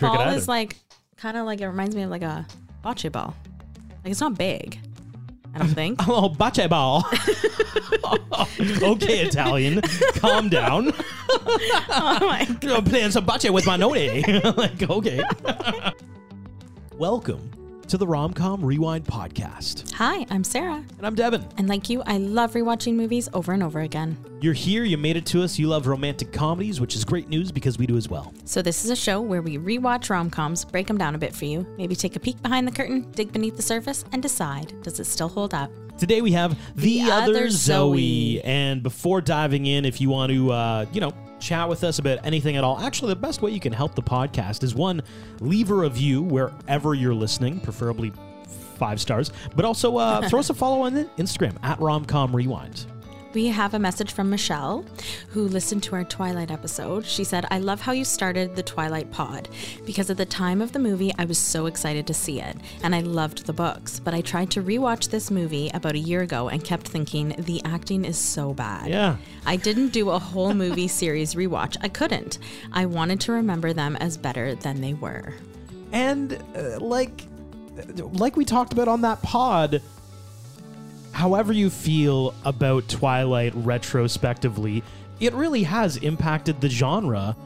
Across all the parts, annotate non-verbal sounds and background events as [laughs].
the ball is like kind of like it reminds me of like a bocce ball. Like it's not big. I don't think. [laughs] Oh, bocce ball. [laughs] okay, Italian, calm down. [laughs] oh my god. I'm playing some bocce with my noni. like, okay. Welcome to the Romcom Rewind podcast. Hi, I'm Sarah. And I'm Devin. And like you, I love rewatching movies over and over again. You're here, you made it to us. You love romantic comedies, which is great news because we do as well. So this is a show where we rewatch rom-coms, break them down a bit for you, maybe take a peek behind the curtain, dig beneath the surface, and decide does it still hold up? Today we have the, The other, Other Zoe. Zoe. And before diving in, if you want to, uh, you know, chat with us about anything at all, actually, the best way you can help the podcast is one, leave a review wherever you're listening, preferably five stars, but also uh, throw us a follow on Instagram at Romcom Rewind. We have a message from Michelle, who listened to our Twilight episode. She said, I love how you started the Twilight pod because at the time of the movie, I was so excited to see it and I loved the books. But I tried to rewatch this movie about a year ago and kept thinking, the acting is so bad. Yeah. I didn't do a whole movie [laughs] series rewatch. I couldn't. I wanted to remember them as better than they were. And uh, like like we talked about on that pod, however you feel about Twilight retrospectively, it really has impacted the genre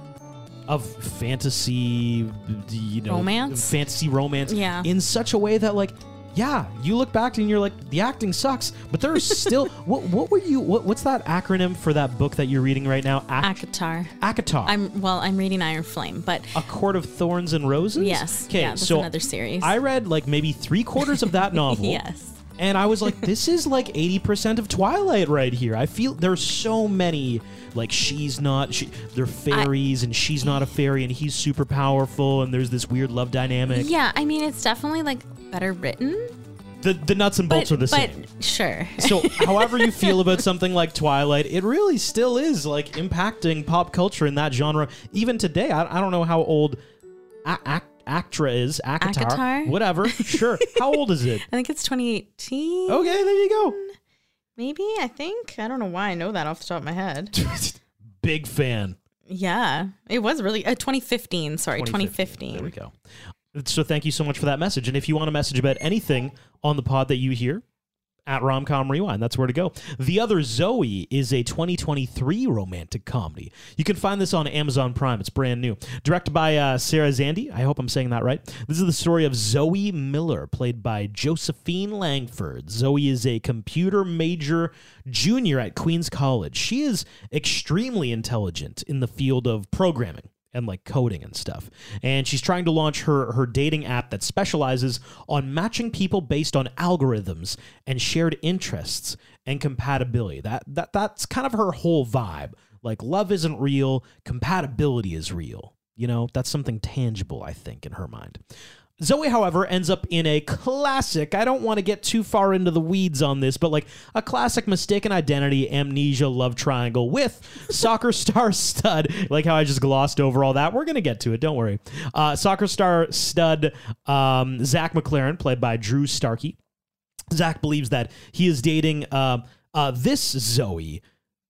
of fantasy, you know, Romance? fantasy romance, Yeah. in such a way that like. Yeah, you look back and you're like, the acting sucks, but there's [laughs] still what? What were you? What, what's that acronym for that book that you're reading right now? Ac- Akatar. ACOTAR. I'm well, I'm reading Iron Flame, but a Court of Thorns and Roses. Yes. Okay, Yeah, so another series. I read like maybe three quarters of that [laughs] novel. yes. And I was like, [laughs] this is like 80% of Twilight right here. I feel there's so many, like, she's not, she, they're fairies, and she's not a fairy, and he's super powerful, and there's this weird love dynamic. Yeah, I mean it's definitely like better written. The, the nuts and bolts but, are the but same. sure. So, [laughs] however you feel about something like Twilight, it really still is like impacting pop culture in that genre. Even today, I, I don't know how old a- Actra is, Akatar, Akatar? whatever. [laughs] Sure. How old is it? I think it's 2018. Okay, there you go. Maybe, I think. I don't know why I know that off the top of my head. [laughs] Big fan. yeah. It was really uh, 2015, sorry, 2015. 2015. There we go. So thank you so much for that message. And if you want to message about anything on the pod that you hear, at Romcom Rewind, that's where to go. The Other Zoe is a 2023 romantic comedy. You can find this on Amazon Prime. It's brand new. Directed by uh, Sarah Zandieh. I hope I'm saying that right. This is the story of Zoe Miller, played by Josephine Langford. Zoe is a computer major junior at Queens College. She is extremely intelligent in the field of programming and like coding and stuff. And she's trying to launch her her dating app that specializes on matching people based on algorithms and shared interests and compatibility. That that that's kind of her whole vibe. Like love isn't real, compatibility is real. You know, that's something tangible I think in her mind. Zoe, however, ends up in a classic. I don't want to get too far into the weeds on this, but like a classic mistaken identity, amnesia, love triangle with [laughs] soccer star stud. Like how I just glossed over all that. We're going to get to it. Don't worry. Uh, soccer star stud um, Zach McLaren, played by Drew Starkey. Zach believes that he is dating uh, uh, this Zoe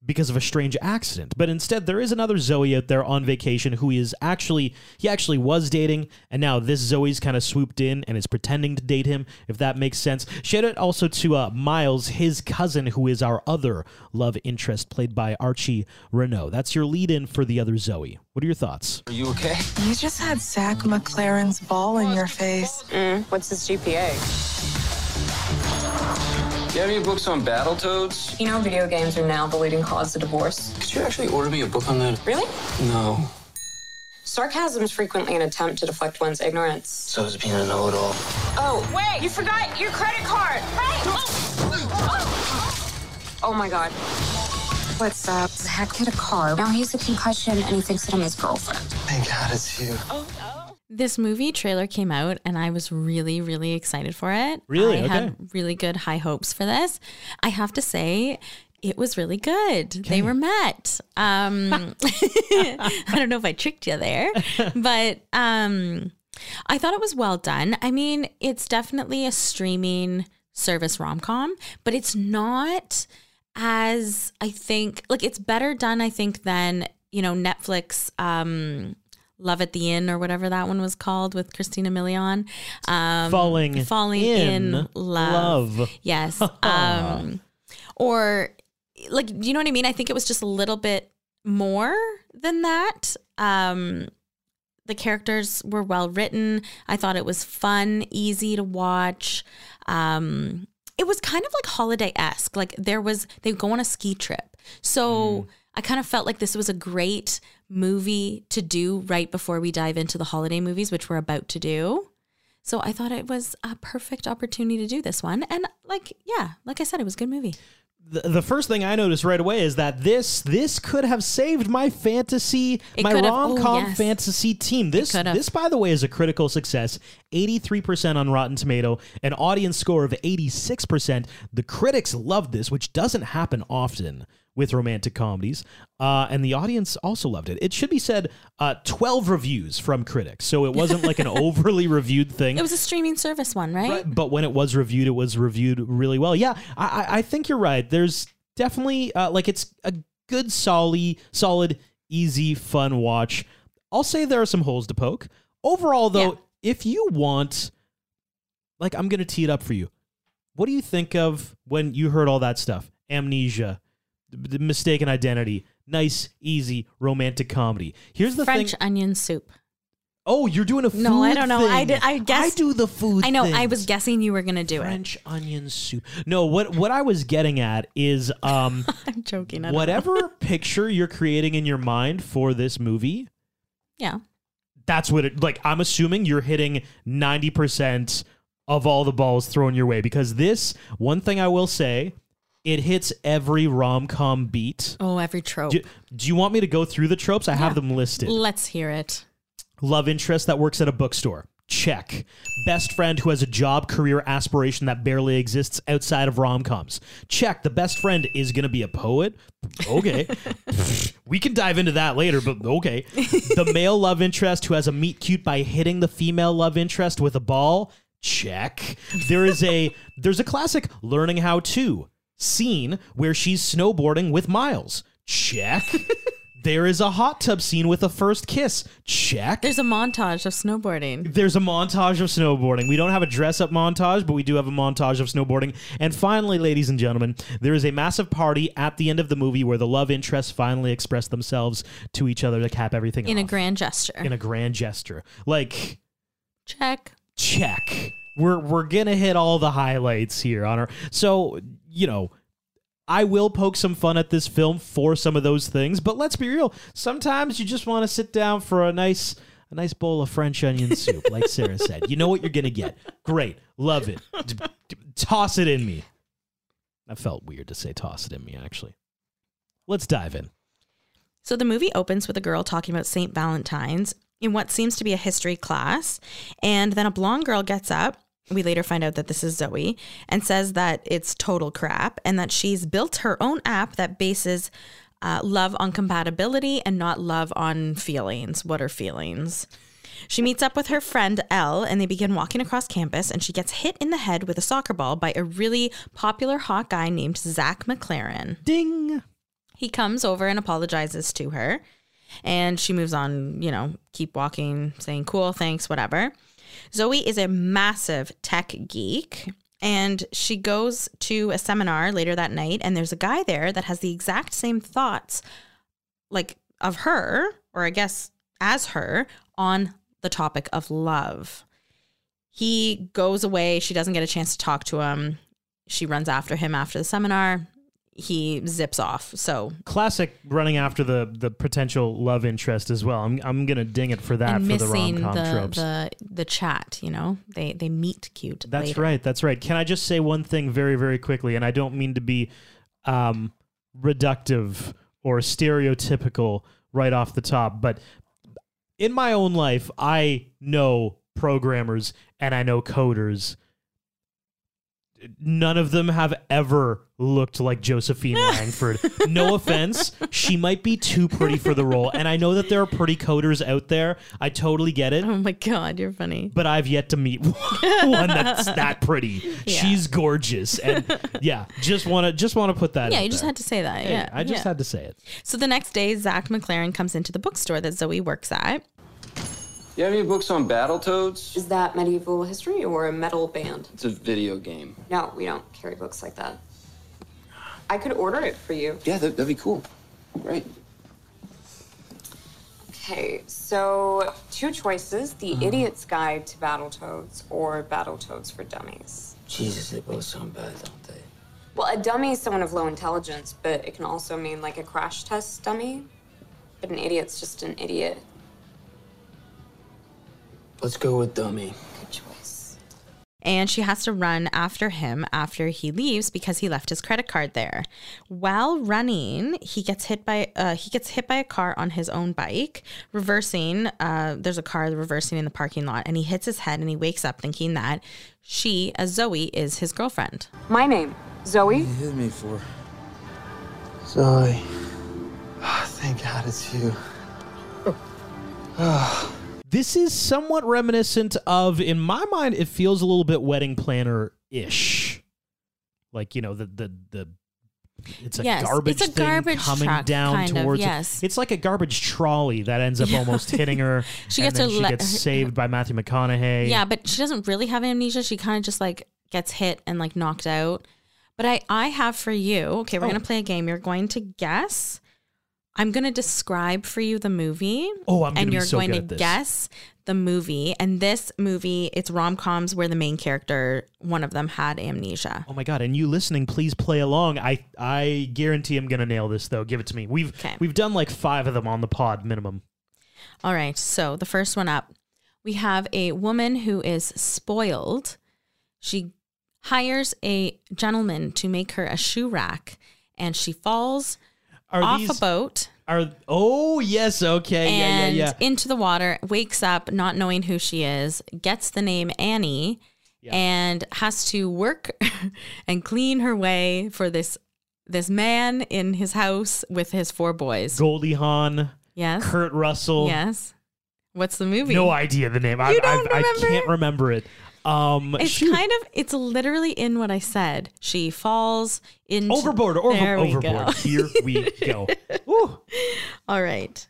because of a strange accident. But instead, there is another Zoe out there on vacation who is actually he actually was dating, and now this Zoe's kind of swooped in and is pretending to date him. If that makes sense. Shout out also to uh, Miles, his cousin, who is our other love interest, played by Archie Renaux. That's your lead-in for the other Zoe. What are your thoughts? Are you okay? You just had Zach McLaren's ball in your face. What's his GPA? Do you have any books on Battletoads? You know, video games are now the leading cause of divorce. Could you actually order me a book on that? Really? No. Sarcasm is frequently an attempt to deflect one's ignorance. So is being a know-it-all. Oh, wait! You forgot your credit card! Oh, oh, oh, oh my god. What's up? Zach hit a car. Now he's a concussion and he thinks that I'm his girlfriend. Thank God it's you. This movie trailer came out and I was really, really excited for it. Really? I Okay. had really good high hopes for this. I have to say, it was really good. They were met. Um, [laughs] I don't know if I tricked you there, [laughs] but um, I thought it was well done. I mean, it's definitely a streaming service rom com, but it's not as I think like it's better done. I think than you know Netflix. Um, Love at the Inn or whatever that one was called with Christina Milian. Um, Falling falling in in, love. love. Yes. [laughs] Um, or like, you know what I mean? I think it was just a little bit more than that. Um, the characters were well written. I thought it was fun, easy to watch. Um, it was kind of like holiday esque. Like there was, they go on a ski trip. So I kind of felt like this was a great movie to do right before we dive into the holiday movies, which we're about to do. So I thought it was a perfect opportunity to do this one. And like, yeah, like I said, it was a good movie. the, the first thing I noticed right away is that this this could have saved my fantasy, It my rom Oh, yes. fantasy team. This this by the way is a critical success, eighty three percent on Rotten Tomato, an audience score of eighty six percent. The critics loved this, which doesn't happen often with romantic comedies, uh, and the audience also loved it. It should be said, uh, twelve reviews from critics, so it wasn't like an [laughs] overly reviewed thing. It was a streaming service one, right? Right, but when it was reviewed, it was reviewed really well. Yeah, I, I- think you're right. There's definitely uh, like it's a good, solid, solid, easy, fun watch. I'll say there are some holes to poke. Overall, though, Yeah. if you want, like, I'm gonna tee it up for you. What do you think of when you heard all that stuff? Amnesia, the mistaken identity, nice, easy, romantic comedy. Here's the French thing. onion soup. Oh, you're doing a food No, I don't know. I did- I guess- I do the food. I know. I was guessing you were going to do it. French onion soup. No, what what I was getting at is um. [laughs] I'm joking. I whatever picture you're creating in your mind for this movie, Yeah. that's what it like I'm assuming you're hitting 90% of all the balls thrown your way because this one thing I will say, it hits every rom-com beat. Oh, every trope. Do, do you want me to go through the tropes? I have them listed. Let's hear it. Love interest that works at a bookstore. Check. Best friend who has a job, career, aspiration that barely exists outside of rom coms. Check. The best friend is going to be a poet. Okay. [laughs] we can dive into that later, but okay. The male love interest who has a meet cute by hitting the female love interest with a ball. Check. There is a there's a classic learning how to scene where she's snowboarding with Miles. Check. [laughs] There is a hot tub scene with a first kiss. Check. There's a montage of snowboarding. There's a montage of snowboarding. We don't have a dress up montage, but we do have a montage of snowboarding. And finally, ladies and gentlemen, there is a massive party at the end of the movie where the love interests finally express themselves to each other to cap everything In a grand gesture. in a grand gesture. Like Check. check. We're we're gonna hit all the highlights here on our so you know I will poke some fun at this film for some of those things, but let's be real. Sometimes you just want to sit down for a nice a nice bowl of French onion soup, like Sarah said. You know what you're gonna get. Great, love it. D- d- toss it in me. That felt weird to say toss it in me. Actually, let's dive in. So the movie opens with a girl talking about St. Valentine's in what seems to be a history class. And then a blonde girl gets up. We later find out that this is Zoe and says that it's total crap and that she's built her own app that bases uh, love on compatibility and not love on feelings. What are feelings? She meets up with her friend Elle and they begin walking across campus and she gets hit in the head with a soccer ball by a really popular hot guy named Zach McLaren. Ding. He comes over and apologizes to her. And she moves on, you know, keep walking, saying, cool, thanks, whatever. Zoe is a massive tech geek. And she goes to a seminar later that night, and there's a guy there that has the exact same thoughts, like of her, or I guess as her, on the topic of love. He goes away. She doesn't get a chance to talk to him. She runs after him after the seminar. He zips off. So Classic running after the the potential love interest as well. I'm I'm gonna ding it for that and for the rom com tropes. the the chat. You know, they they meet cute. That's later. right. That's right. Can I just say one thing very, very quickly? And I don't mean to be um, reductive or stereotypical right off the top, but in my own life, I know programmers and I know coders. None of them have ever looked like Josephine [laughs] Langford. no offense. She might be too pretty for the role. And I know that there are pretty coders out there. I totally get it Oh my god, you're funny. but I've yet to meet [laughs] one that's that pretty. She's gorgeous, and yeah, just want to just want to put that. Yeah, you just there. had to say that. Hey, yeah, I just yeah. had to say it. So the next day, Zach McLaren comes into the bookstore that Zoe works at. You have any books on Battletoads? Is that medieval history or a metal band? It's a video game. No, we don't carry books like that. I could order it for you. Yeah, that, that'd be cool. Great. Okay, so two choices The Uh-huh. Idiot's Guide to Battletoads or Battletoads for Dummies. Jesus, they both sound bad, don't they? Well, a dummy is someone of low intelligence, but it can also mean like a crash test dummy. But an idiot's just an idiot. Let's go with Dummy. Good choice. and she has to run after him after he leaves because he left his credit card there. While running, he gets hit by uh, he gets hit by a car on his own bike, reversing. Uh, there's a car reversing in the parking lot, and he hits his head and he wakes up thinking that she, as Zoe, is his girlfriend. My name, Zoe. He hit me for? Zoe. [sighs] Thank God it's you. [sighs] This is somewhat reminiscent of, in my mind, it feels a little bit wedding planner ish. Like you know the the the. It's a Yes, garbage it's a thing garbage coming down kind of, towards. yes. It's like a garbage trolley that ends up almost hitting her. [laughs] She and gets her she le- gets saved by Matthew McConaughey. Yeah, but she doesn't really have amnesia. She kind of just like gets hit and like knocked out. But I I have for you. Okay, we're Oh. gonna play a game. You're going to guess. I'm gonna describe for you the movie. Oh, I'm and you're so going to guess the movie. And this movie, it's rom coms where the main character, one of them, had amnesia. Oh my god! And you listening, please play along. I I guarantee I'm gonna nail this though. Give it to me. We've Okay. we've done like five of them on the pod minimum. All right. So the first one up, we have a woman who is spoiled. She hires a gentleman to make her a shoe rack, and she falls Are off these a boat are oh yes okay yeah yeah yeah into the water. Wakes up not knowing who she is. Gets the name Annie, and has to work [laughs] and clean her way for this this man in his house with his four boys. Goldie Hawn, Yes. Kurt Russell. Yes. What's the movie? No idea the name. I, don't I, I can't remember it. Um, It's shoot. kind of it's literally in what I said. She falls into overboard. Over, There overboard. go. Here we go. [laughs] Woo. All right.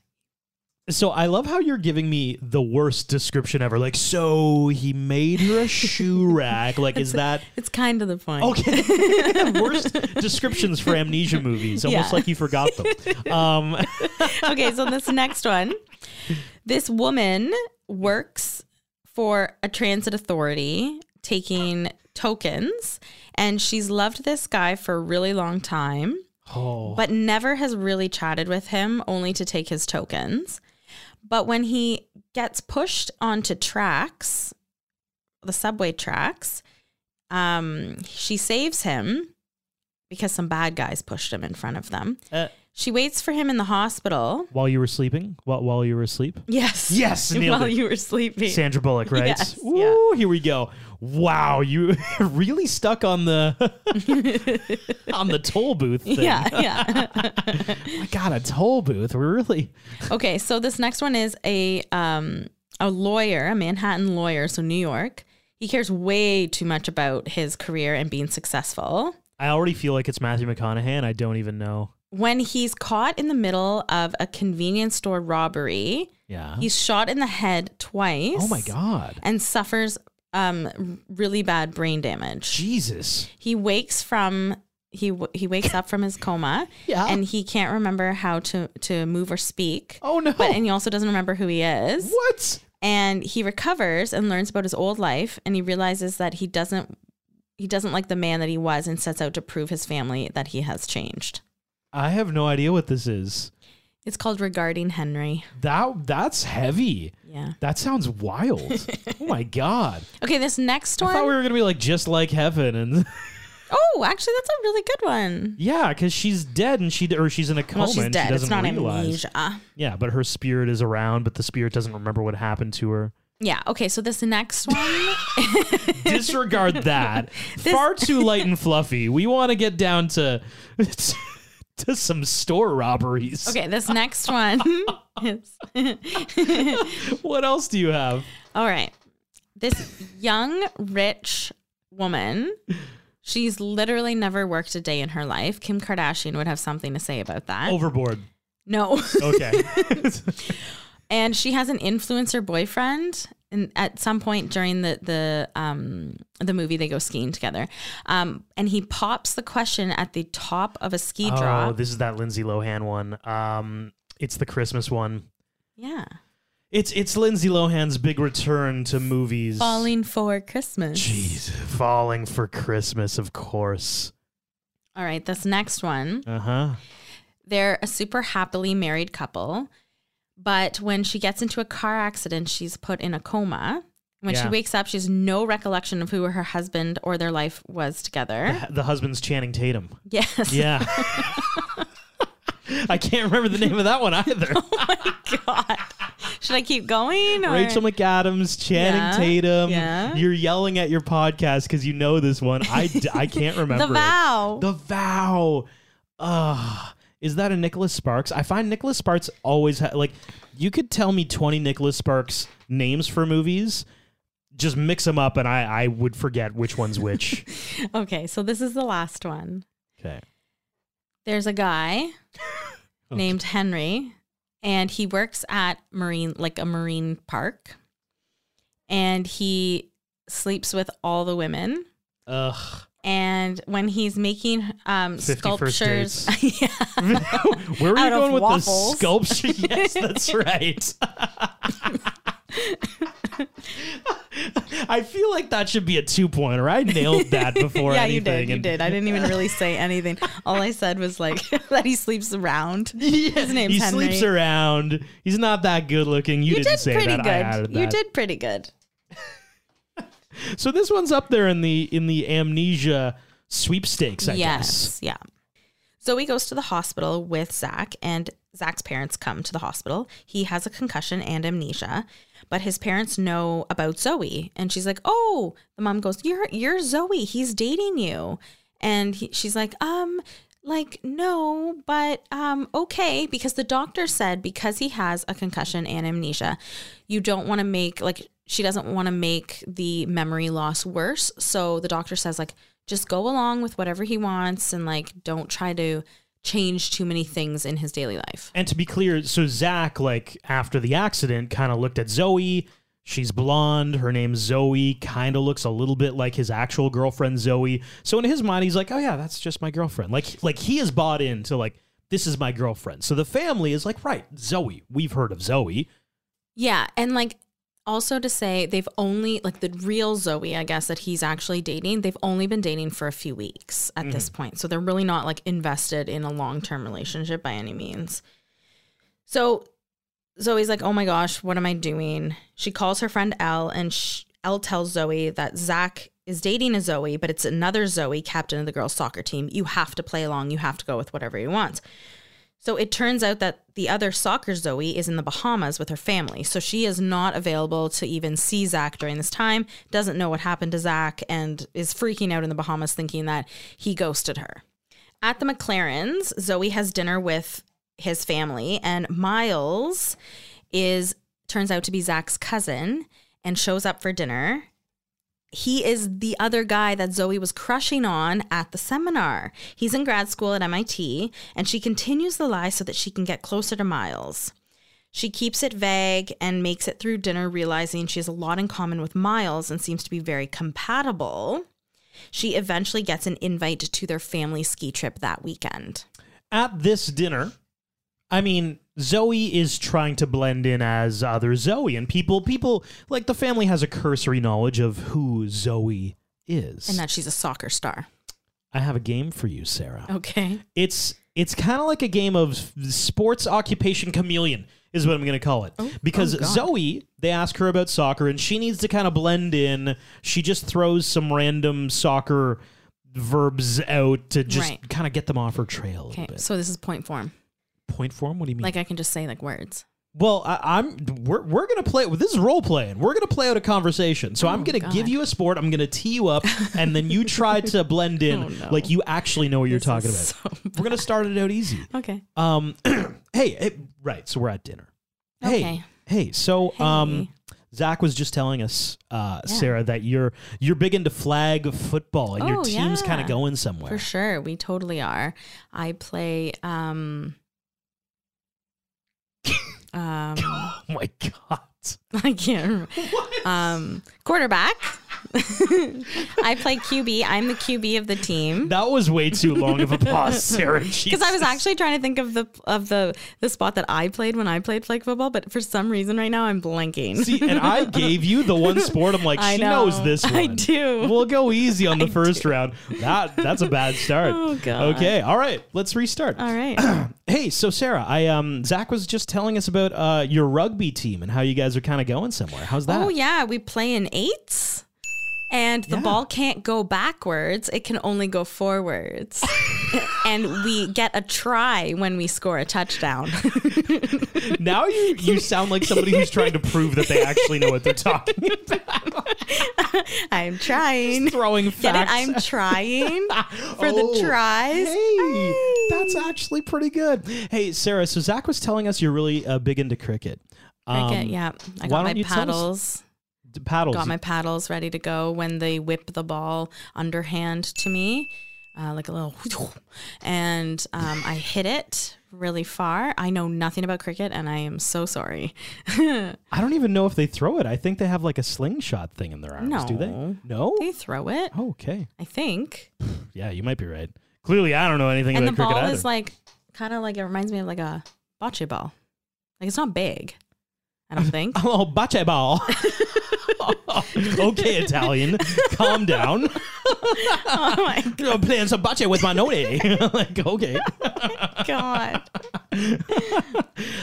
So I love how you're giving me the worst description ever. Like, so he made her a shoe [laughs] rack. Like, is that It's kind of the point. okay? [laughs] worst descriptions for amnesia movies. Almost Yeah. like you forgot them. Um, okay, so this next one. This woman works for a transit authority taking tokens and she's loved this guy for a really long time. oh, but never has really chatted with him, only to take his tokens. But when he gets pushed onto tracks, the subway tracks, um, she saves him because some bad guys pushed him in front of them. Uh, she waits for him in the hospital. while you were sleeping, while while you were asleep. Yes. Yes, [laughs] nailed While it. you were sleeping. Sandra Bullock, right? Yes, Woo, here we go. Wow, you [laughs] really stuck on the [laughs] on the toll booth thing. yeah, yeah. I got a toll booth. We're really Okay, so this next one is a um a lawyer, a Manhattan lawyer, so New York. He cares way too much about his career and being successful. I already feel like it's Matthew McConaughey, and I don't even know. When he's caught in the middle of a convenience store robbery, Yeah. he's shot in the head twice. oh my god. And suffers um really bad brain damage. Jesus. He wakes from he he wakes up from his coma [coughs] Yeah. and he can't remember how to to move or speak. Oh no. But and he also doesn't remember who he is. what? and he recovers and learns about his old life and he realizes that he doesn't he doesn't like the man that he was and sets out to prove his family that he has changed. I have no idea what this is. It's called Regarding Henry. That that's heavy. Yeah. That sounds wild. [laughs] oh my god. Okay, this next one. I thought we were gonna be like just like heaven, and [laughs] oh, actually, that's a really good one. yeah, because she's dead and she or she's in a coma Well, she's and she dead. doesn't It's not realize. amnesia. Yeah, but her spirit is around, but the spirit doesn't remember what happened to her. Yeah. Okay, so this next [laughs] one. Disregard that. Far too light and fluffy. We want to get down to [laughs] to some store robberies. okay, this next one [laughs] is. [laughs] What else do you have? All right. This young, rich woman, she's literally never worked a day in her life. Kim Kardashian would have something to say about that. Overboard. No. Okay. and she has an influencer boyfriend. And at some point during the the um the movie, they go skiing together. Um, and he pops the question at the top of a ski drop. Oh, this is that Lindsay Lohan one. Um, it's the Christmas one. yeah, It's it's Lindsay Lohan's big return to movies. falling for Christmas. Jeez, falling for Christmas, of course. All right, this next one. Uh huh. They're a super happily married couple, but when she gets into a car accident, she's put in a coma. When she wakes up, she has no recollection of who her husband or their life was together. The husband's Channing Tatum. Yes. Yeah. [laughs] I can't remember the name of that one either. Oh my god. Should I keep going? Or? Rachel McAdams, Channing Yeah, Tatum. yeah. You're yelling at your podcast because you know this one. I, d- I can't [laughs] remember. the it. vow. The Vow. Ugh. Is that a Nicholas Sparks? I find Nicholas Sparks always ha- like you could tell me 20 Nicholas Sparks names for movies, just mix them up and I I would forget which one's which. [laughs] okay, so this is the last one. okay. There's a guy [laughs] named Henry, and he works at marine, like a marine park, and he sleeps with all the women. Ugh. And when he's making um, 50 sculptures, [laughs] yeah, [laughs] Where are you going with waffles. the sculpture? [laughs] yes, that's right. I feel like that should be a two pointer. I nailed that before yeah, anything. you did, you and- did. I didn't even really say anything. All I said was like that he sleeps around. Yeah, His name's he Henry. sleeps around. He's not that good looking. You, You didn't did say pretty that. Good. that. You did pretty good. [laughs] So this one's up there in the in the amnesia sweepstakes. I guess. yes, yeah. Zoe goes to the hospital with Zach, and Zach's parents come to the hospital. He has a concussion and amnesia, but his parents know about Zoe, and she's like, "Oh," the mom goes, "You're you're Zoe. He's dating you," and he, she's like, "Um." Like no, but um okay because the doctor said because he has a concussion and amnesia, you don't want to make like she doesn't want to make the memory loss worse. So the doctor says like just go along with whatever he wants and like don't try to change too many things in his daily life. And to be clear, so Zach, like after the accident, kind of looked at Zoe. She's blonde. Her name's Zoe. Kind of looks a little bit like his actual girlfriend Zoe. So in his mind, he's like, "Oh yeah, that's just my girlfriend." Like, like he is bought into like this is my girlfriend. So the family is like, "Right, Zoe. We've heard of Zoe." Yeah, and like also to say they've only like the real Zoe, I guess that he's actually dating, they've only been dating for a few weeks at this mm-hmm. point. So they're really not like invested in a long-term relationship by any means. So Zoe's like, "Oh my gosh, what am I doing?" She calls her friend Elle and sh- Elle tells Zoe that Zach is dating a Zoe, but it's another Zoe, captain of the girls' soccer team. You have to play along. You have to go with whatever he wants. So it turns out that the other soccer Zoe is in the Bahamas with her family. So she is not available to even see Zach during this time, doesn't know what happened to Zach, and is freaking out in the Bahamas thinking that he ghosted her. At the McLarens, Zoe has dinner with his family, and Miles is turns out to be Zach's cousin and shows up for dinner he is the other guy that Zoe was crushing on at the seminar. He's in grad school at MIT, and she continues the lie so that she can get closer to Miles. She keeps it vague and makes it through dinner, realizing she has a lot in common with Miles and seems to be very compatible. She eventually gets an invite to their family ski trip that weekend. At this dinner, I mean, Zoe is trying to blend in as other Zoe, and people, people like the family has a cursory knowledge of who Zoe is. And that she's a soccer star. I have a game for you, Sarah. Okay. It's it's kind of like a game of sports occupation chameleon is what I'm going to call it. Oh, because oh Zoe, they ask her about soccer and she needs to kind of blend in. She just throws some random soccer verbs out to just Right. kind of get them off her trail Okay. So this is point form. Point form? What do you mean? Like I can just say like words. well, I, I'm we're, we're gonna play. This is role playing. We're gonna play out a conversation. So I'm Oh, gonna God. give you a sport. I'm gonna tee you up, [laughs] and then you try to blend in Oh, no. like you actually know what you're This talking about. so we're gonna start it out easy. Okay. Um, [clears throat] hey, hey, right. So we're at dinner. Hey, Okay. hey. So, um, Zach was just telling us, uh, Sarah, that you're you're big into flag football and your Oh, team's kind of going somewhere. For sure, we totally are. I play um Um, [laughs] Oh my god. [laughs] I can't remember. Um, quarterback. [laughs] I play QB. I'm the QB of the team. That was way too long of a pause, [laughs] Sarah. Because I was actually trying to think of the of the the spot that I played when I played flag football, but for some reason right now I'm blanking. See, and I [laughs] gave you the one sport. I'm like, I she know. knows this one. I do. We'll go easy on the I first do. round. That that's a bad start. Oh, God. Okay, all right. Let's restart. All right. [clears throat] Hey, so Sarah, I um Zach was just telling us about uh your rugby team and how you guys are kind of going somewhere. How's that? Oh yeah, we play in eights. And the Yeah. ball can't go backwards, it can only go forwards. [laughs] and we get a try when we score a touchdown. [laughs] Now you you sound like somebody who's trying to prove that they actually know what they're talking about. [laughs] I'm trying. Throwing Get it? facts. I'm trying for Oh, the tries. Hey, that's actually pretty good. Hey, Sarah. So Zach was telling us you're really uh, big into cricket. Cricket, Um, yeah. why I got my don't you tell us- paddles. Paddles. Got my paddles ready to go when they whip the ball underhand to me, uh, like a little, [laughs] and um, I hit it really far. I know nothing about cricket, and I am so sorry. [laughs] I don't even know if they throw it. I think they have like a slingshot thing in their arms. Do they? No. No. they throw it, Oh, okay. I think, [sighs] Yeah, you might be right. Clearly, I don't know anything and about cricket And the ball is like kind of like it reminds me of like a bocce ball. Like it's not big. I don't [laughs] think. Oh, bocce ball. [laughs] okay, Italian, calm down. [laughs] oh my [laughs] I'm playing some bocce with my noni. like, okay. god.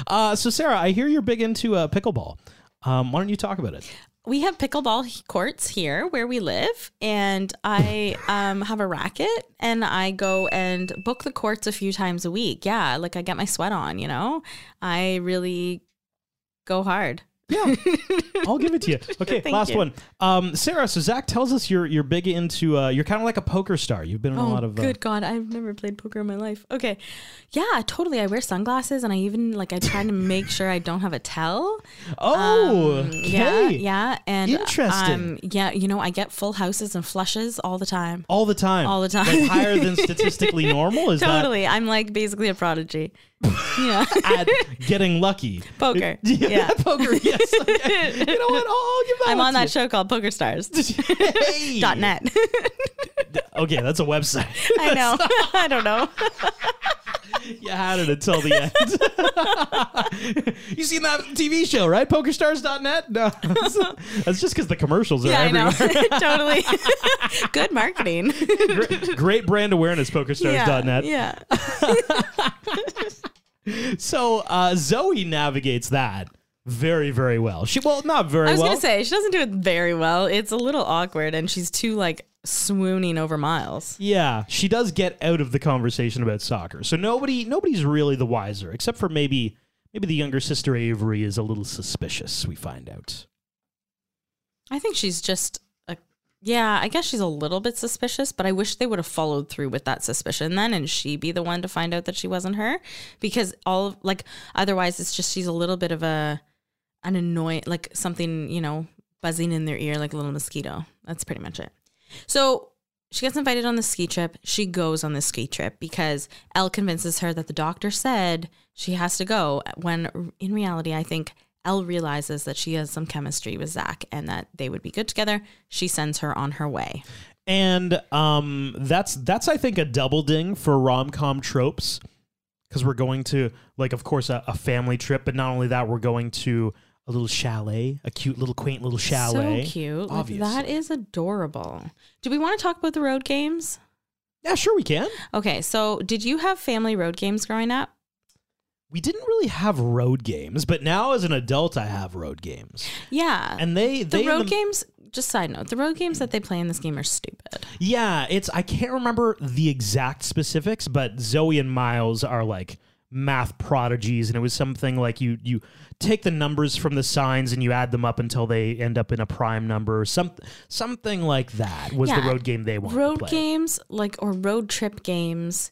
Uh, so, Sarah, I hear you're big into uh, pickleball. Um, why don't you talk about it? we have pickleball courts here where we live and i um, have a racket and i go and book the courts a few times a week yeah like i get my sweat on you know i really go hard Yeah, [laughs] I'll give it to you. Okay, Thank last you. one. Um, Sarah, so Zach tells us you're you're big into uh, you're kind of like a poker star. You've been in a oh lot of uh, good god i've never played poker in my life okay yeah totally i wear sunglasses and i even like i try to [laughs] make sure i don't have a tell Oh, Um, okay. yeah yeah and Interesting. um, yeah you know i get full houses and flushes all the time All the time. All the time. Like higher than [laughs] statistically normal. Is that? totally i'm like basically a prodigy yeah at getting lucky? Poker. [laughs] Yeah, Yeah. [laughs] poker. Yes. [laughs] You know what? I'll, give that. I'm on that show called Poker Stars. Dot net. Okay, that's a website. I know. I don't know. you had it until the end. you seen that TV show, right? PokerStars.net? No, that's just because the commercials are Yeah, I know. everywhere. totally. Good marketing. Great, great brand awareness, PokerStars.net. Yeah. So uh, Zoe navigates that very, very well. She well, not very well. I was well. gonna say she doesn't do it very well. It's a little awkward, and she's too like swooning over Miles. Yeah, she does get out of the conversation about soccer. So nobody nobody's really the wiser, except for maybe maybe the younger sister Avery is a little suspicious, we find out. I think she's just yeah. I guess she's a little bit suspicious, but I wish they would have followed through with that suspicion then, and she be the one to find out that she wasn't her, because all like otherwise it's just she's a little bit of a an annoying like something you know buzzing in their ear like a little mosquito. That's pretty much it. So she gets invited on the ski trip. She goes on the ski trip because Elle convinces her that the doctor said she has to go. When in reality, I think Elle realizes that she has some chemistry with Zach and that they would be good together. She sends her on her way. And um that's that's I think a double ding for rom-com tropes because we're going to like of course a, a family trip, but not only that, we're going to a little chalet, a cute little quaint little chalet. So cute. Obviously. that is adorable. Do we want to talk about the road games? Yeah, sure we can. Okay, so did you have family road games growing up? We didn't really have road games, but now as an adult I have road games. Yeah. And they the road them- games, just side note, the road games that they play in this game are stupid. Yeah, it's I can't remember the exact specifics, but Zoe and Miles are like math prodigies and it was something like you you take the numbers from the signs and you add them up until they end up in a prime number or some, something like that was the road game they wanted road to play. games like or road trip games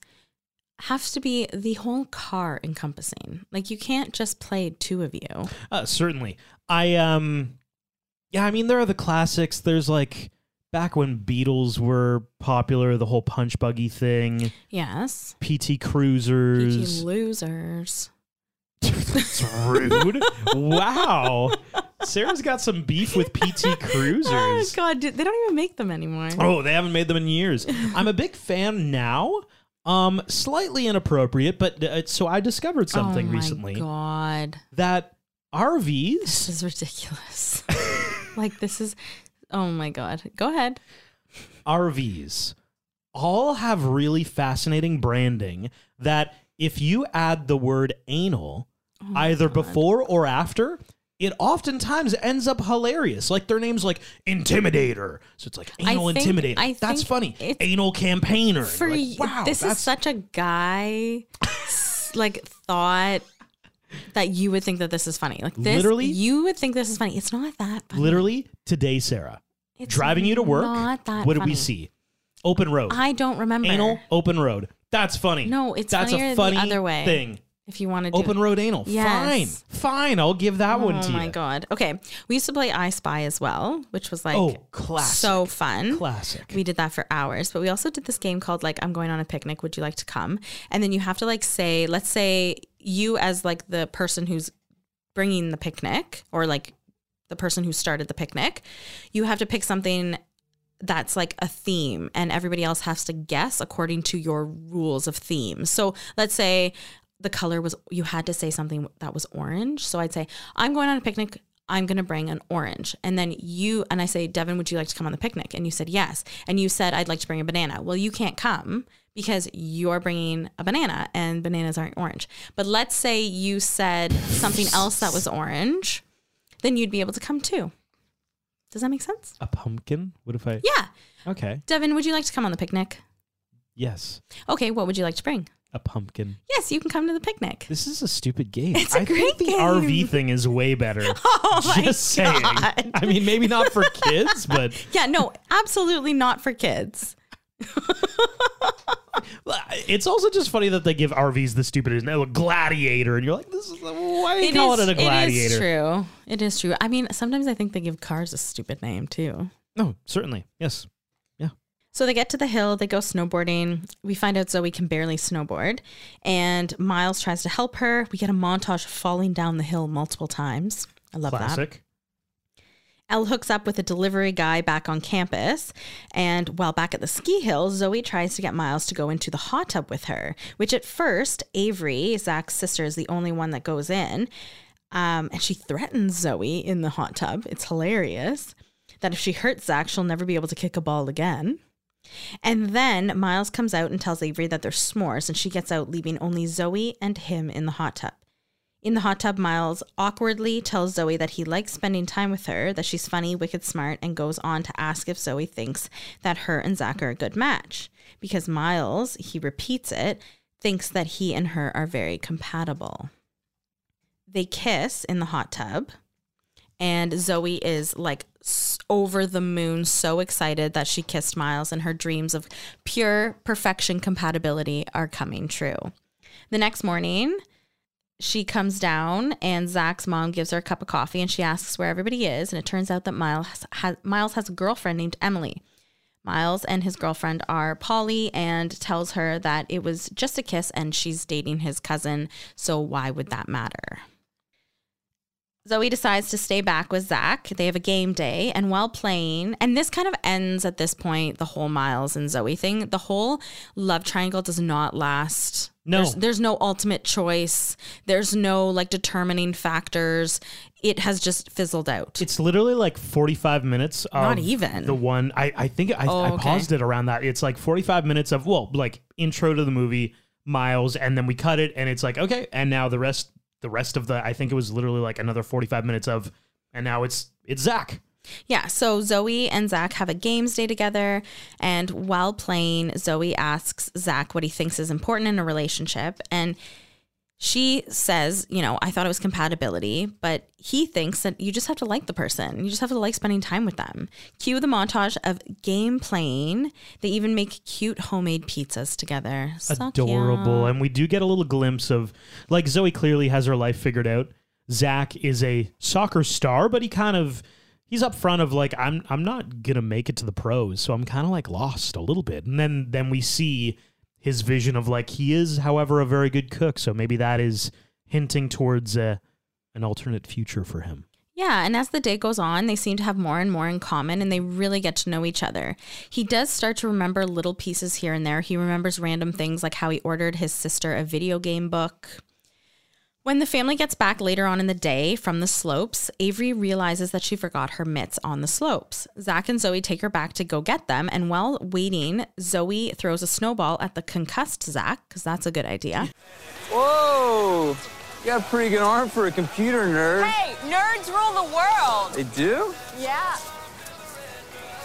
have to be the whole car encompassing like you can't just play two of you Uh, certainly. I um yeah, I mean there are the classics. There's like back when Beatles were popular, the whole punch buggy thing, yes PT PT Cruisers. losers That's [laughs] rude. wow. Sarah's got some beef with PT [laughs] Oh Cruisers. God, they don't even make them anymore. Oh, they haven't made them in years. I'm a big fan now. Um, slightly inappropriate, but uh, so I discovered something recently. oh my recently God, that RVs. this is ridiculous. [laughs] like this is. Oh my God. Go ahead. RVs, all have really fascinating branding. That if you add the word anal Oh either God. before or after, it oftentimes ends up hilarious. Like their name's like Intimidator, so it's like I anal think- Intimidator. I that's funny. Anal Campaigner. For like, wow, this is such a guy, like thought that you would think that this is funny. Like this, Literally? you would think this is funny. It's not that funny. literally today, Sarah. It's driving you to work. Not that what did we see? Open road. I don't remember. anal open road. That's funny. No, it's that's a the funny other way. thing. If you want to do Open road anal. Yes. Fine, fine. I'll give that one oh to you. Oh my god. Okay, we used to play I Spy as well, which was like Oh, classic. so fun. Classic. We did that for hours, but we also did this game called like I'm going on a picnic. Would you like to come? And then you have to like say, let's say you as like the person who's bringing the picnic or like the person who started the picnic, you have to pick something that's like a theme and everybody else has to guess according to your rules of theme. So let's say the color was you had to say something that was orange. So I'd say, I'm going on a picnic. I'm going to bring an orange. And then you, and I say, Devin, would you like to come on the picnic? And you said yes. And you said, I'd like to bring a banana. Well, you can't come because you're bringing a banana and bananas aren't orange. But let's say you said something else that was orange, then you'd be able to come too. Does that make sense? A pumpkin? What if I? Yeah. Okay. Devin, would you like to come on the picnic? Yes. Okay, what would you like to bring? A pumpkin. Yes, you can come to the picnic. This is a stupid game. It's a I great think the game. RV thing is way better. [laughs] Oh my Just saying. God. I mean, maybe not for [laughs] kids, but Yeah, no, absolutely not for kids. [laughs] it's also just funny that they give RVs the stupidest name, a gladiator, and you're like, this is why you It calling is- it a gladiator? It is true. It is true. I mean, sometimes I think they give cars a stupid name too. No, certainly. Yes. So they get to the hill, they go snowboarding. We find out Zoe can barely snowboard, and Miles tries to help her. We get a montage of falling down the hill multiple times. I love that. Classic. Elle hooks up with a delivery guy back on campus, and while back at the ski hill, Zoe tries to get Miles to go into the hot tub with her, which at first, Avery, Zach's sister, is the only one that goes in. Um, and she threatens Zoe in the hot tub. It's hilarious that if she hurts Zach, she'll never be able to kick a ball again. And then Miles comes out and tells Avery that they're s'mores, and she gets out, leaving only Zoe and him in the hot tub. In the hot tub, Miles awkwardly tells Zoe that he likes spending time with her, that she's funny, wicked smart, and goes on to ask if Zoe thinks that her and Zach are a good match. Because Miles, he repeats it, thinks that he and her are very compatible. They kiss in the hot tub, and Zoe is like over the moon, so excited that she kissed Miles, and her dreams of pure perfection compatibility are coming true. The next morning, she comes down and Zach's mom gives her a cup of coffee and she asks where everybody is. And it turns out that Miles has, Miles has a girlfriend named Emily. Miles and his girlfriend are poly and tells her that it was just a kiss and she's dating his cousin. So why would that matter? Zoe decides to stay back with Zach. They have a game day, and while playing, and this kind of ends at this point the whole Miles and Zoe thing. The whole love triangle does not last. No. There's, there's no ultimate choice. There's no like determining factors. It has just fizzled out. It's literally like 45 minutes of Not even. the one I, I think I, Oh, I okay. paused it around that. It's like 45 minutes of well, like intro to the movie, Miles, and then we cut it and it's like, okay, and now the rest the rest of the I think it was literally like another 45 minutes of and now it's it's Zach. Yeah, so Zoe and Zach have a games day together. And while playing, Zoe asks Zach what he thinks is important in a relationship. And she says, you know, I thought it was compatibility, but he thinks that you just have to like the person. You just have to like spending time with them. Cue the montage of game playing. They even make cute homemade pizzas together. So Adorable. cute. And we do get a little glimpse of like Zoe clearly has her life figured out. Zach is a soccer star, but he kind of he's up front of like I'm I'm not gonna make it to the pros, so I'm kind of like lost a little bit. And then then we see his vision of like he is, however, a very good cook. So maybe that is hinting towards uh, an alternate future for him. Yeah, and as the day goes on, they seem to have more and more in common and they really get to know each other. He does start to remember little pieces here and there. He remembers random things like how he ordered his sister a video game book. When the family gets back later on in the day from the slopes, Avery realizes that she forgot her mitts on the slopes. Zach and Zoe take her back to go get them, and while waiting, Zoe throws a snowball at the concussed Zach, because that's a good idea. Whoa! You got a pretty good arm for a computer nerd. Hey, nerds rule the world. They do? Yeah.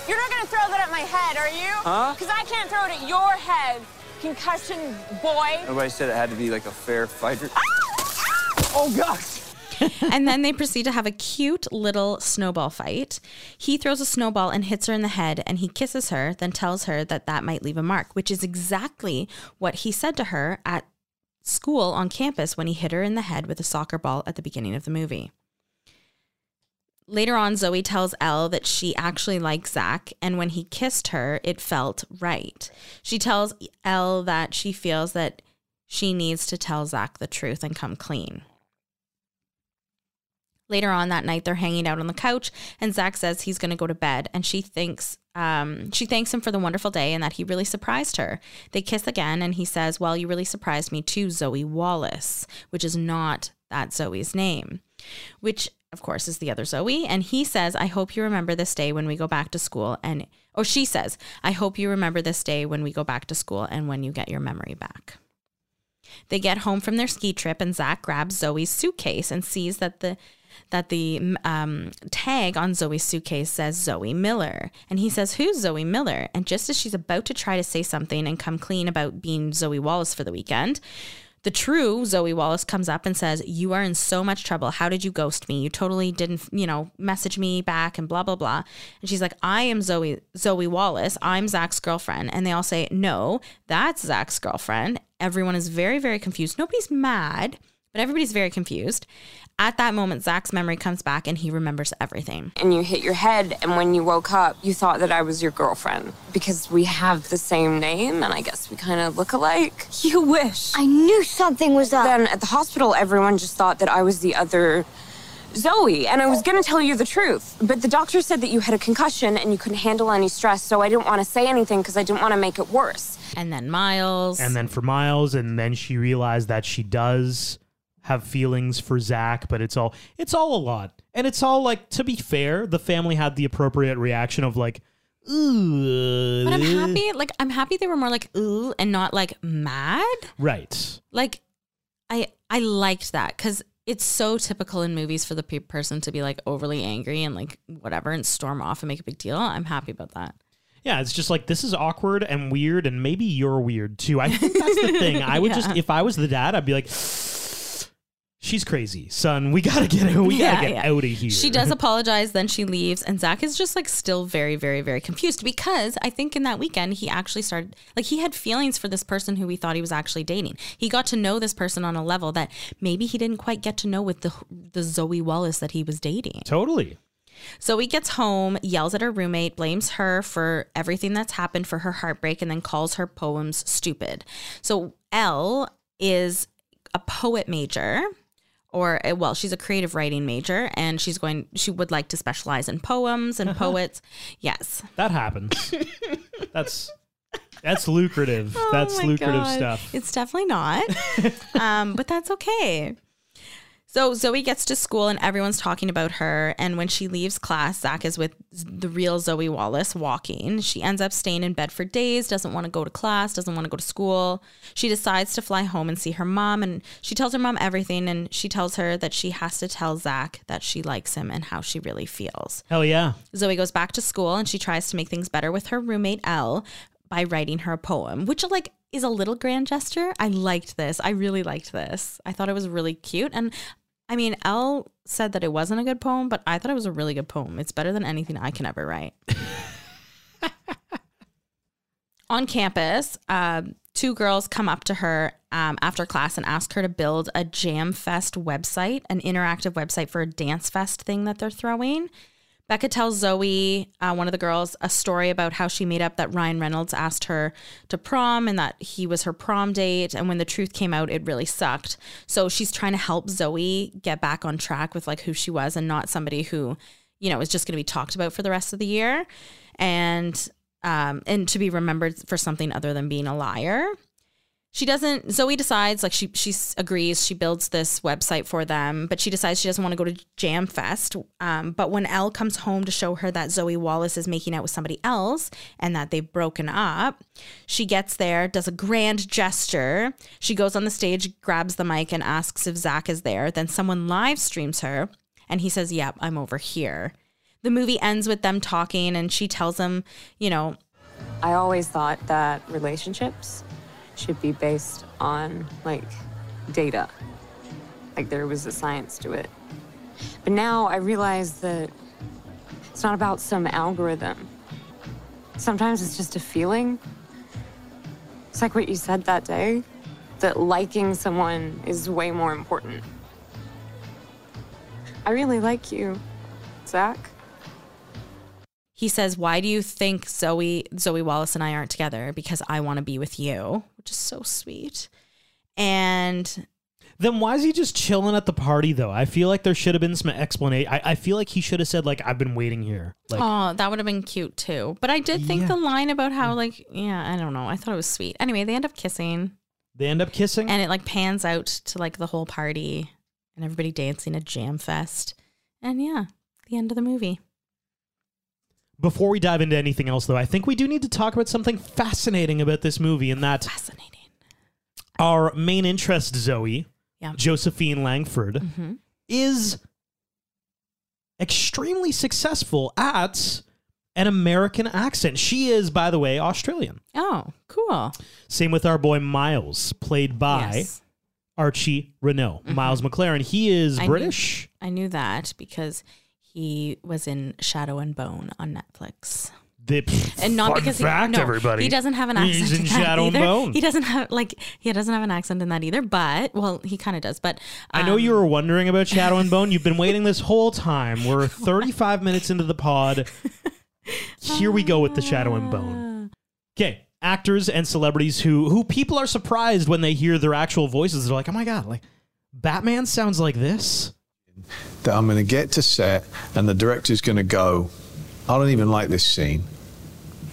You're not gonna throw that at my head, are you? Huh? Because I can't throw it at your head, concussion boy. Nobody said it had to be like a fair fighter. Ah! Oh gosh! [laughs] and then they proceed to have a cute little snowball fight. He throws a snowball and hits her in the head, and he kisses her, then tells her that that might leave a mark, which is exactly what he said to her at school on campus when he hit her in the head with a soccer ball at the beginning of the movie. Later on, Zoe tells Elle that she actually likes Zach, and when he kissed her, it felt right. She tells Elle that she feels that she needs to tell Zach the truth and come clean. Later on that night, they're hanging out on the couch, and Zach says he's going to go to bed, and she thinks um, she thanks him for the wonderful day and that he really surprised her. They kiss again, and he says, "Well, you really surprised me too, Zoe Wallace," which is not that Zoe's name, which of course is the other Zoe. And he says, "I hope you remember this day when we go back to school." And or she says, "I hope you remember this day when we go back to school and when you get your memory back." They get home from their ski trip, and Zach grabs Zoe's suitcase and sees that the that the um, tag on Zoe's suitcase says Zoe Miller. And he says, Who's Zoe Miller? And just as she's about to try to say something and come clean about being Zoe Wallace for the weekend, the true Zoe Wallace comes up and says, You are in so much trouble. How did you ghost me? You totally didn't, you know, message me back and blah, blah, blah. And she's like, I am Zoe, Zoe Wallace. I'm Zach's girlfriend. And they all say, No, that's Zach's girlfriend. Everyone is very, very confused. Nobody's mad, but everybody's very confused. At that moment, Zach's memory comes back and he remembers everything. And you hit your head, and when you woke up, you thought that I was your girlfriend because we have the same name, and I guess we kind of look alike. [laughs] You wish. I knew something was up. Then at the hospital, everyone just thought that I was the other Zoe, and I was gonna tell you the truth. But the doctor said that you had a concussion and you couldn't handle any stress, so I didn't want to say anything because I didn't want to make it worse. And then Miles. And then for Miles, and then she realized that she does have feelings for Zach, but it's all it's all a lot. And it's all like to be fair, the family had the appropriate reaction of like, ooh. but I'm happy. Like, I'm happy they were more like, ooh, and not like mad. Right. Like, I I liked that because it's so typical in movies for the pe- person to be like overly angry and like whatever and storm off and make a big deal. I'm happy about that. Yeah, it's just like this is awkward and weird, and maybe you're weird too. I think that's the thing. [laughs] I would just, if I was the dad, I'd be like, "She's crazy, son. We gotta get her. we Yeah, gotta get yeah. out of here." She does apologize, then she leaves, and Zach is just like still very, very, very confused because I think in that weekend he actually started like he had feelings for this person who he thought he was actually dating. He got to know this person on a level that maybe he didn't quite get to know with the the Zoe Wallace that he was dating. totally. Zoe gets home, yells at her roommate, blames her for everything that's happened for her heartbreak, and then calls her poems stupid. So Elle is a poet major. Or uh, well, she's a creative writing major, and she's going. She would like to specialize in poems and poets. Yes, That happens. [laughs] that's that's lucrative. Oh that's lucrative God. stuff. It's definitely not. [laughs] um, but that's okay. So Zoe gets to school and everyone's talking about her. And when she leaves class, Zach is with the real Zoe Wallace walking. She ends up staying in bed for days, doesn't want to go to class, doesn't want to go to school. She decides to fly home and see her mom. And she tells her mom everything. And she tells her that she has to tell Zach that she likes him and how she really feels. Hell yeah. Zoe goes back to school and she tries to make things better with her roommate Elle by writing her a poem, which like is a little grand gesture. I liked this. I really liked this. I thought it was really cute. And I mean, Elle said that it wasn't a good poem, but I thought it was a really good poem. It's better than anything I can ever write. [laughs] On campus, um, two girls come up to her um, after class and ask her to build a Jam Fest website, an interactive website for a dance fest thing that they're throwing. Becca tells Zoe, uh, one of the girls, a story about how she made up that Ryan Reynolds asked her to prom and that he was her prom date. And when the truth came out, it really sucked. So she's trying to help Zoe get back on track with like who she was and not somebody who, you know, is just going to be talked about for the rest of the year. And um, and to be remembered for something other than being a liar she doesn't zoe decides like she she agrees she builds this website for them but she decides she doesn't want to go to jam fest um, but when elle comes home to show her that zoe wallace is making out with somebody else and that they've broken up she gets there does a grand gesture. She goes on the stage grabs the mic and asks if zach is there. Then someone live streams her and he says yep i'm over here. The movie ends with them talking and she tells him you know I always thought that relationships should be based on like data. Like there was a science to it. But now I realize that it's not about some algorithm. Sometimes it's just a feeling. It's like what you said that day that liking someone is way more important. I really like you, Zach. he says, "Why do you think Zoe Zoe Wallace and I aren't together? Because I want to be with you," is so sweet. And Then why is he just chilling at the party though? I feel like there should have been some explanation. I, I feel like he should have said like I've been waiting here. Like oh, that would have been cute too. But I did think Yeah. the line about how mm. like yeah, I don't know. I thought it was sweet. Anyway, they end up kissing, they end up kissing. and it like pans out to like the whole party and everybody dancing at Jam Fest. And yeah, the end of the movie. Before we dive into anything else though, I think we do need to talk about something fascinating about this movie and that Fascinating. our main interest Zoe, Yeah. Josephine Langford, hmm is extremely successful at an American accent. She is, by the way, Australian. Oh, cool. Same with our boy Miles, played by Yes. Archie Renaux. Miles McLaren. He is I knew- British. I knew that because he was in Shadow and Bone on Netflix. The, And not because fact, he, no, everybody. he doesn't have an He's accent in in that Shadow and either. Bone. He doesn't have like he doesn't have an accent in that either. But well, he kind of does. But I know um, you were wondering about Shadow and Bone. You've been [laughs] waiting this whole time. We're [laughs] 35 minutes into the pod. Here we go with the Shadow and Bone. Okay, actors and celebrities who who people are surprised when they hear their actual voices. They're like, "Oh my god, like Batman sounds like this." That I'm going to get to set and the director's going to go, I don't even like this scene.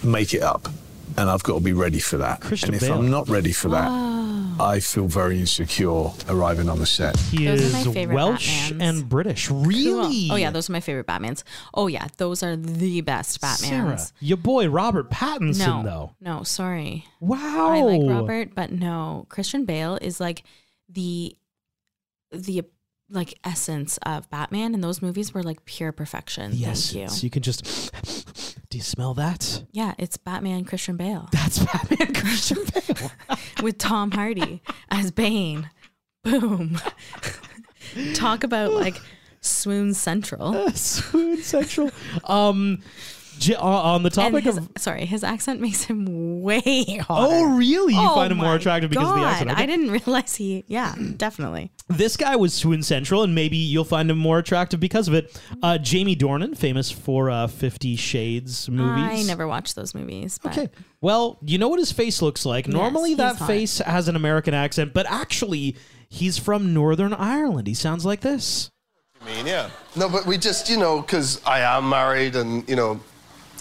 Make it up. And I've got to be ready for that. Christian and if Bale. I'm not ready for that, I feel very insecure arriving on the set. He Those are my is favorite Welsh Batmans. and British. Cool. Really? Oh yeah, those are my favorite Batmans. Oh yeah, those are the best Batmans. Sarah, your boy Robert Pattinson, no, though. no, sorry. Wow. I like Robert, but no, Christian Bale is like the the like essence of Batman, and those movies were like pure perfection. Yes. Thank you. So you can just. [sniffs] Do you smell that? Yeah, it's Batman Christian Bale [laughs] That's Batman Christian [laughs] Bale. with Tom Hardy as Bane. Boom. [laughs] Talk about like swoon central. Swoon Central. Um, j- uh, on the topic his, of. sorry, his accent makes him [laughs] way hotter. Oh, really? You Oh find him more my attractive because of the accent? Okay. I didn't realize he. Yeah, definitely. This guy was Swoon Central, and maybe you'll find him more attractive because of it. Uh, Jamie Dornan, famous for uh, Fifty Shades movies. I never watched those movies. But Okay. Well, you know what his face looks like. Normally, he's that hot. face has an American accent, but actually, he's from Northern Ireland. He sounds like this. I mean, yeah. No, but we just, you know, because I am married and, you know,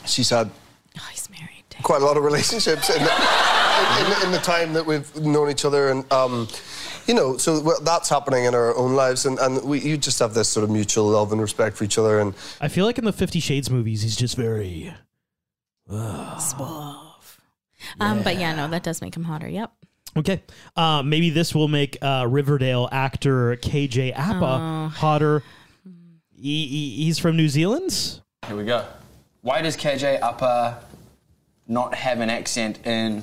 she's had Oh, he's married. quite a lot of relationships in the, in, in, in the time that we've known each other. And, um, you know, so well, that's happening in our own lives. And, and we, you just have this sort of mutual love and respect for each other. And I feel like in the Fifty Shades movies, he's just very. Suave. Um, but yeah, no, that does make him hotter. Yep. Okay. Uh, maybe this will make uh, Riverdale actor KJ Apa hotter. He, he- he's from New Zealand. Here we go. Why does KJ Apa not have an accent in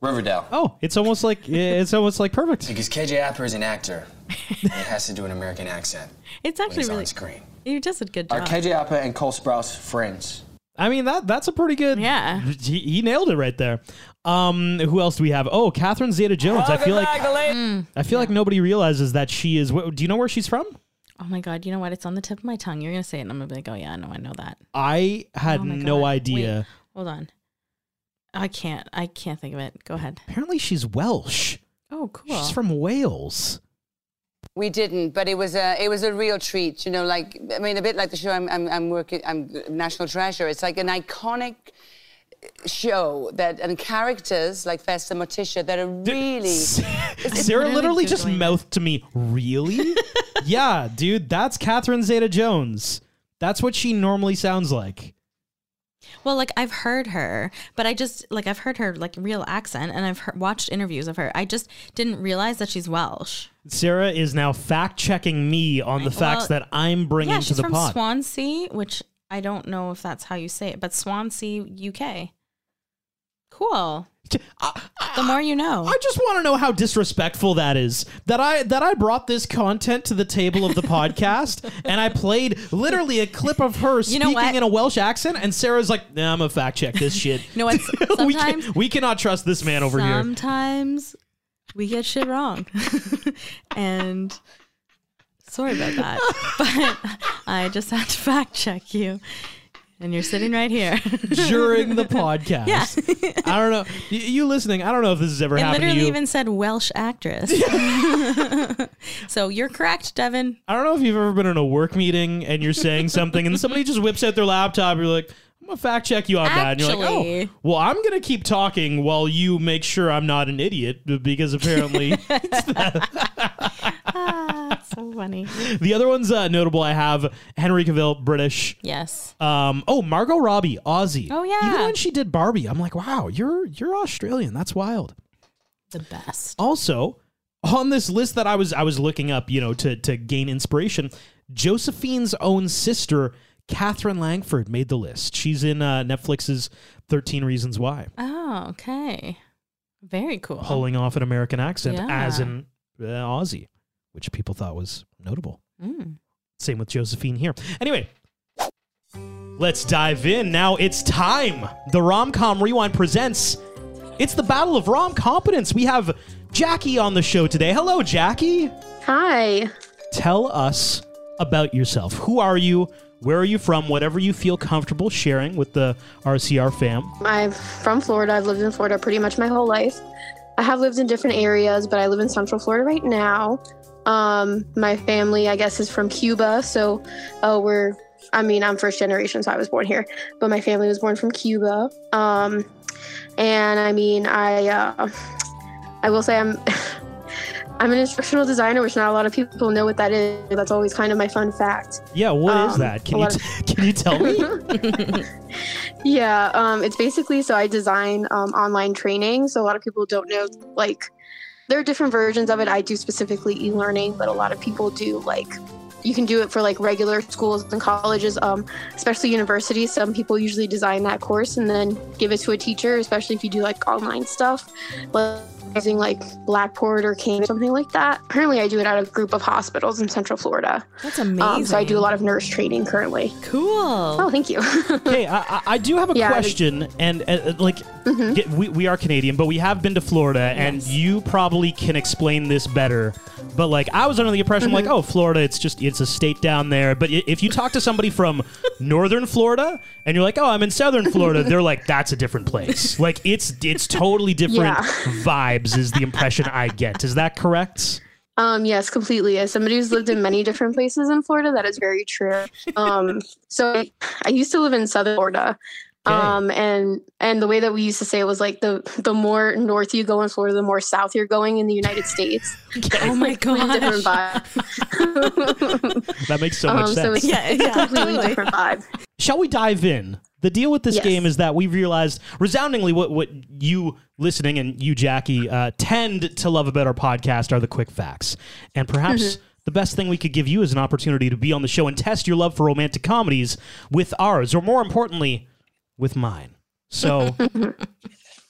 Riverdale? Oh, it's almost like it's almost like perfect. Because KJ Apa is an actor. and he has to do an American accent [laughs] It's when actually he's really. on screen. You just did a good job. Are job. KJ Apa and Cole Sprouse friends? I mean that that's a pretty good. Yeah. He, he nailed it right there. Um, who else do we have? Oh, Catherine Zeta-Jones. I feel like I feel like nobody realizes that she is. Do you know where she's from? Oh my god! You know what? It's on the tip of my tongue. You're gonna say it, and I'm gonna be like, "Oh yeah, I know, I know that." I had Oh my no God. idea. Wait, hold on. I can't. I can't think of it. Go ahead. Apparently, she's Welsh. Oh, cool. She's from Wales. We didn't, but it was a it was a real treat. You know, like I mean, a bit like the show I'm I'm, I'm working. I'm National Treasure. It's like an iconic show that and characters like Vesta Morticia that are really. [laughs] Sarah literally just mouthed to me, "Really? [laughs] yeah, dude, that's Catherine Zeta-Jones. That's what she normally sounds like." Well, like I've heard her, but I just like I've heard her like real accent, and I've heard, watched interviews of her. I just didn't realize that she's Welsh. Sarah is now fact checking me on the facts Well, that I'm bringing yeah, to she's from. Swansea, which I don't know if that's how you say it, but Swansea, UK. Cool. the more you know. I just want to know how disrespectful that is. That I that I brought this content to the table of the [laughs] podcast and I played literally a clip of her You speaking know in a Welsh accent and Sarah's like, nah, I'm gonna fact check this shit. You know what? [laughs] we, can, Sometimes we cannot trust this man over here. Sometimes we get shit wrong. [laughs] and sorry about that. But I just had to fact check you. And you're sitting right here. [laughs] During the podcast. Yeah. I don't know. Y- You listening, I don't know if this has ever It happened to literally you. even said Welsh actress. [laughs] [laughs] so you're correct, Devin. I don't know if you've ever been in a work meeting and you're saying something and somebody just whips out their laptop. You're like, I'm gonna fact check you on that. And you're like, oh, well, I'm gonna keep talking while you make sure I'm not an idiot because apparently so funny. [laughs] the other one's uh, notable. I have Henry Cavill, British. Yes. Um, oh, Margot Robbie, Aussie. Oh, yeah. Even when she did Barbie, I'm like, wow, you're you're Australian. That's wild. The best. Also, on this list that I was I was looking up, you know, to to gain inspiration, Josephine's own sister, Katherine Langford, made the list. She's in uh, Netflix's Thirteen Reasons Why, Oh, okay. Very cool. pulling off an American accent as Yeah. an uh, Aussie, which people thought was notable. Mm. Same with Josephine here. Anyway, let's dive in. Now it's time. The Rom Com Rewind presents. It's the Battle of Rom Competence. We have Jackie on the show today. Hello, Jackie. Hi. Tell us about yourself. Who are you? Where are you from? Whatever you feel comfortable sharing with the RCR fam. I'm from Florida. I've lived in Florida pretty much my whole life. I have lived in different areas, but I live in Central Florida right now. Um, my family, I guess, is from Cuba. So uh, we're, I mean, I'm first generation, so I was born here, but my family was born from Cuba. Um, and I mean, I, uh, I will say I'm. [laughs] I'm an instructional designer, which not a lot of people know what that is. That's always kind of my fun fact. Yeah, what is Um, that? Can you t- [laughs] can you tell me? [laughs] Yeah, um, it's basically so I design um, online training. So a lot of people don't know, like, there are different versions of it. I do specifically e learning, but a lot of people do, like, you can do it for like regular schools and colleges, um, especially universities. Some people usually design that course and then give it to a teacher, especially if you do like online stuff, like using like Blackboard or Cane or something like that. Currently, I do it at a group of hospitals in Central Florida. That's Um, amazing. so I do a lot of nurse training currently. Cool. Oh, thank you. [laughs] hey, I, I- I do have a Yeah, the- question, and uh, like, get- we, we are Canadian, but we have been to Florida, and you probably can explain this better. But like, I was under the impression, like, oh, Florida, it's just it's a state down there. But if you talk to somebody from northern Florida, and you're like, oh, I'm in southern Florida, they're like, that's a different place. [laughs] Like, it's it's totally different Yeah. Vibes. Is the impression I get? Is that correct? Um, yes, completely. As somebody who's lived in many different places in Florida, that is very true. Um, so I, I used to live in Southern Florida. Um, and and the way that we used to say it was like the the more north you go in Florida, the more south you're going in the United States. [laughs] Oh my [laughs] God! different vibe. [laughs] That makes so much Um, sense. so it's Yeah, it's a yeah, completely totally. different vibe. Shall we dive in? The deal with this Yes. game is that we've realized resoundingly what, what you listening and you, Jackie, uh, tend to love about our podcast are the quick facts. And perhaps Mm-hmm. the best thing we could give you is an opportunity to be on the show and test your love for romantic comedies with ours, or more importantly, with mine. So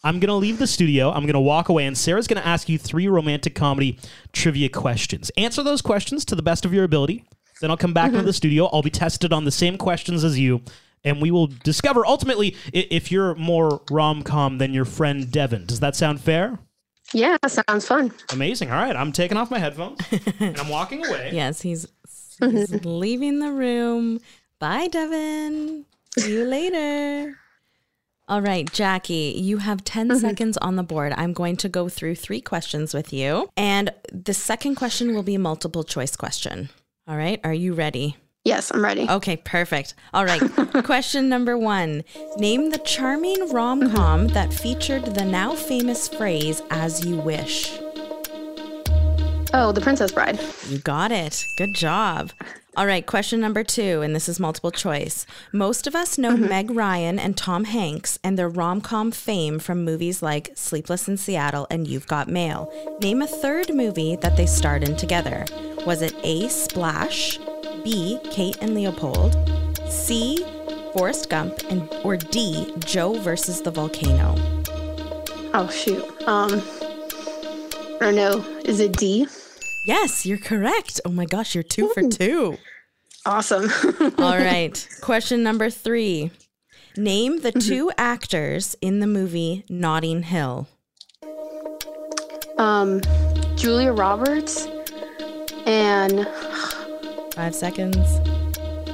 I'm going to leave the studio. I'm going to walk away, and Sarah's going to ask you three romantic comedy trivia questions. Answer those questions to the best of your ability. Then I'll come back into the mm-hmm. studio. I'll be tested on the same questions as you, and we will discover ultimately if you're more rom com than your friend Devin. Does that sound fair? Yeah, sounds fun. Amazing. All right, I'm taking off my headphones [laughs] and I'm walking away. Yes, he's [laughs] He's leaving the room. Bye, Devin. See you later. All right, Jackie, you have 10 mm-hmm. seconds on the board. I'm going to go through three questions with you. And the second question will be a multiple choice question. All right, are you ready? Yes, I'm ready. Okay, perfect. All right. [laughs] Question number one Name the charming rom com that featured the now famous phrase, as you wish. Oh, The Princess Bride. You got it. Good job. All right, question number two, and this is multiple choice. Most of us know Meg Ryan and Tom Hanks and their rom com fame from movies like Sleepless in Seattle and You've Got Mail. Name a third movie that they starred in together. Was it A. Splash, B. Kate and Leopold, C. Forrest Gump, and or D. Joe versus the volcano? Oh shoot. Um or no, is it D? Yes, you're correct. Oh my gosh, you're two for two. Awesome. [laughs] All right. Question number three. Name the two actors in the movie Notting Hill. Um Julia Roberts and Five seconds.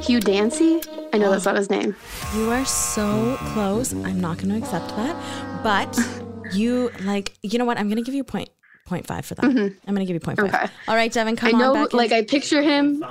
Hugh Dancy. I know that's not his name. You are so close. I'm not going to accept that. But [laughs] you, like, you know what? I'm going to give you a point five for that. Mm-hmm. I'm going to give you point five. Okay. All right, Devin, come I know back. like I picture him.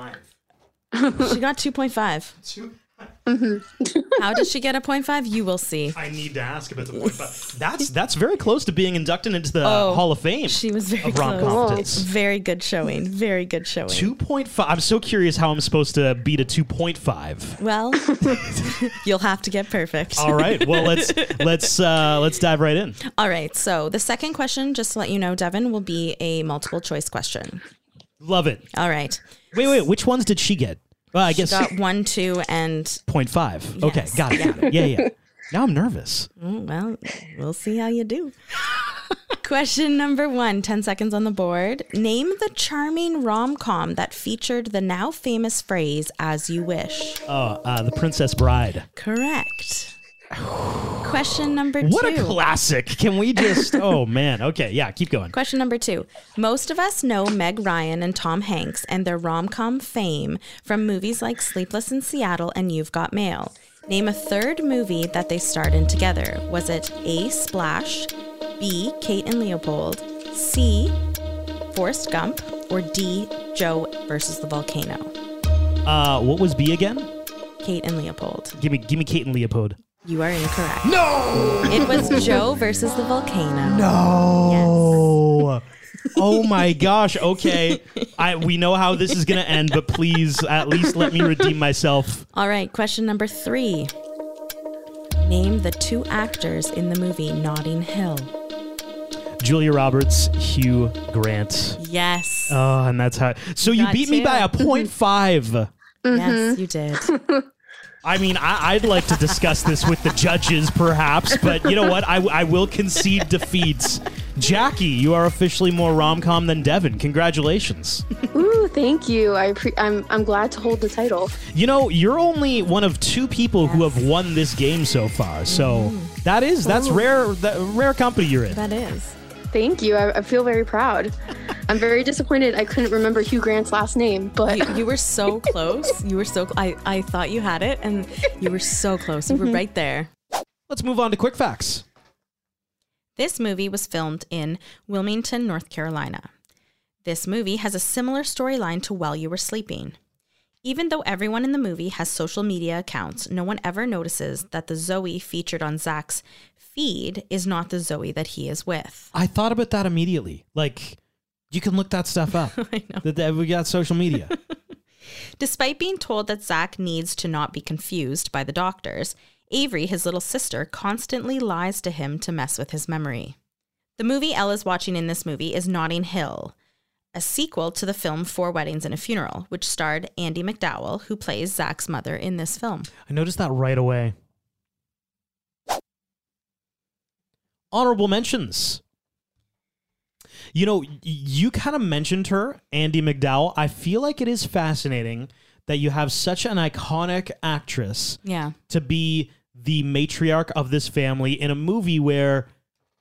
she got 2.5. [laughs] How does she get a point five? You will see. I need to ask about the point five. That's that's very close to being inducted into the Oh, Hall of Fame. She was very of close. Very good showing. Very good showing. Two point five. I'm so curious how I'm supposed to beat a two point five. Well, [laughs] [laughs] you'll have to get perfect. All right. Well, let's let's uh, let's dive right in. All right. So the second question, just to let you know, Devin, will be a multiple choice question. Love it. All right. Wait, wait. Which ones did she get? Well, I She guess got one, two, and point five. Okay, Yes. got it. Got it. Yeah, yeah. [laughs] Now I'm nervous. Mm, well, we'll see how you do. [laughs] Question number one 10 seconds on the board. Name the charming rom com that featured the now famous phrase, as you wish. Oh, uh, the Princess Bride. Correct. [sighs] [laughs] Question number two. What a classic! Can we just? [laughs] Oh man. Okay. Yeah. Keep going. Question number two. Most of us know Meg Ryan and Tom Hanks and their rom com fame from movies like Sleepless in Seattle and You've Got Mail. Name a third movie that they starred in together. Was it A. Splash, B. Kate and Leopold, C. Forrest Gump, or D. Joe versus the volcano? Uh, what was B again? Kate and Leopold. Give me, give me Kate and Leopold. You are incorrect. No! It was Joe versus the volcano. No. Oh [laughs] my gosh. Okay. I we know how this is gonna end, but please at least let me redeem myself. All right, question number three. Name the two actors in the movie Notting Hill. Julia Roberts, Hugh Grant. Yes. Oh, and that's how. So you Got beat me by a point five. Yes, you did. [laughs] I mean, I, I'd like to discuss this with the judges, perhaps, but you know what? I, I will concede defeats. Jackie, you are officially more rom com than Devin. Congratulations. Ooh, thank you. I pre- I'm I'm glad to hold the title. You know, you're only one of two people who have won this game so far, so mm. that is that's Ooh. rare. That rare company you're in. That is. Thank you. I, I feel very proud. I'm very disappointed I couldn't remember Hugh Grant's last name, but You, you were so [laughs] close. You were so. Cl- I I thought you had it, and you were so close. You were Mhm. right there. Let's move on to quick facts. This movie was filmed in Wilmington, North Carolina. This movie has a similar storyline to While You Were Sleeping. Even though everyone in the movie has social media accounts, no one ever notices that the Zoe featured on Zach's feed is not the Zoe that he is with. I thought about that immediately. Like, you can look that stuff up. [laughs] I know. That, that we got social media. [laughs] Despite being told that Zach needs to not be confused by the doctors, Avery, his little sister, constantly lies to him to mess with his memory. The movie Ella's watching in this movie is Notting Hill, a sequel to the film Four Weddings and a Funeral, which starred Andie MacDowell, who plays Zach's mother in this film. I noticed that right away. Honorable mentions. You know, you kind of mentioned her, Andie MacDowell. I feel like it is fascinating that you have such an iconic actress Yeah. to be the matriarch of this family in a movie where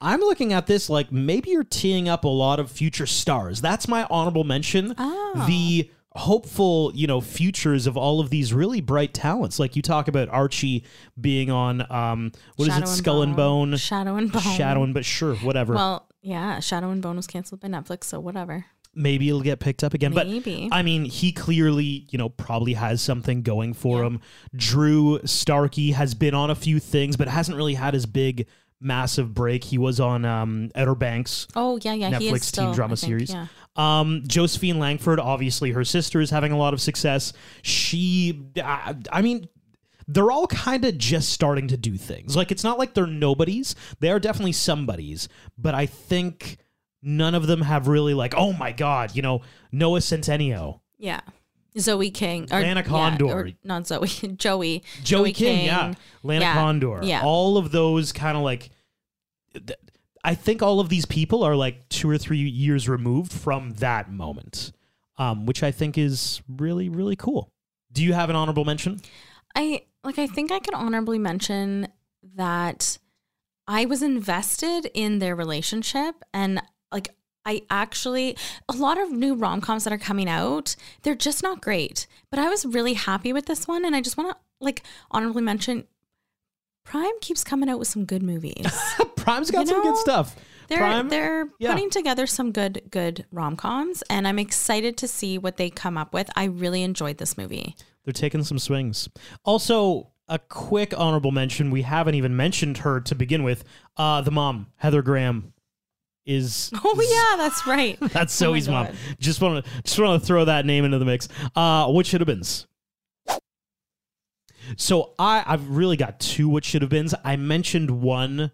I'm looking at this like maybe you're teeing up a lot of future stars. That's my honorable mention. Oh. The hopeful, you know, futures of all of these really bright talents. Like you talk about Archie being on um what is Shadow it, and Skull and Bone? Shadow and Bone. Shadow and but sure, whatever. Well, yeah, Shadow and Bone was canceled by Netflix, so whatever. maybe it'll get picked up again. Maybe. But I mean, he clearly, you know, probably has something going for him. Drew Starkey has been on a few things, but hasn't really had his big, massive break. He was on um, Outer Banks. Oh yeah, yeah, Netflix still, teen drama think, series. Yeah. Um, Josephine Langford, obviously, her sister is having a lot of success. She, I, I mean, they're all kind of just starting to do things. Like, it's not like they're nobodies. They are definitely somebodies, but I think none of them have really, like, oh my God, you know, Noah Centineo. Yeah. Zoe King. Or, Lana yeah, Condor. or not Zoe. [laughs] Joey. Joey King, yeah. Lana Yeah, Condor. Yeah. All of those kind of like. th- I think all of these people are like two or three years removed from that moment, um, which I think is really, really cool. Do you have an honorable mention? I like I think I could honorably mention that I was invested in their relationship and I actually a lot of new rom-coms that are coming out, they're just not great. But I was really happy with this one and I just want to like honorably mention Prime keeps coming out with some good movies. [laughs] Prime's got You some good stuff. They're Prime, they're yeah. putting together some good good rom-coms and I'm excited to see what they come up with. I really enjoyed this movie. They're taking some swings. Also, a quick honorable mention. We haven't even mentioned her to begin with. Uh, the mom, Heather Graham, is [laughs] Oh yeah, that's right. [laughs] That's Oh Zoe's mom. God. Just want to just want to throw that name into the mix. Uh, what should have beens? So I I've really got two what should have beens. I mentioned one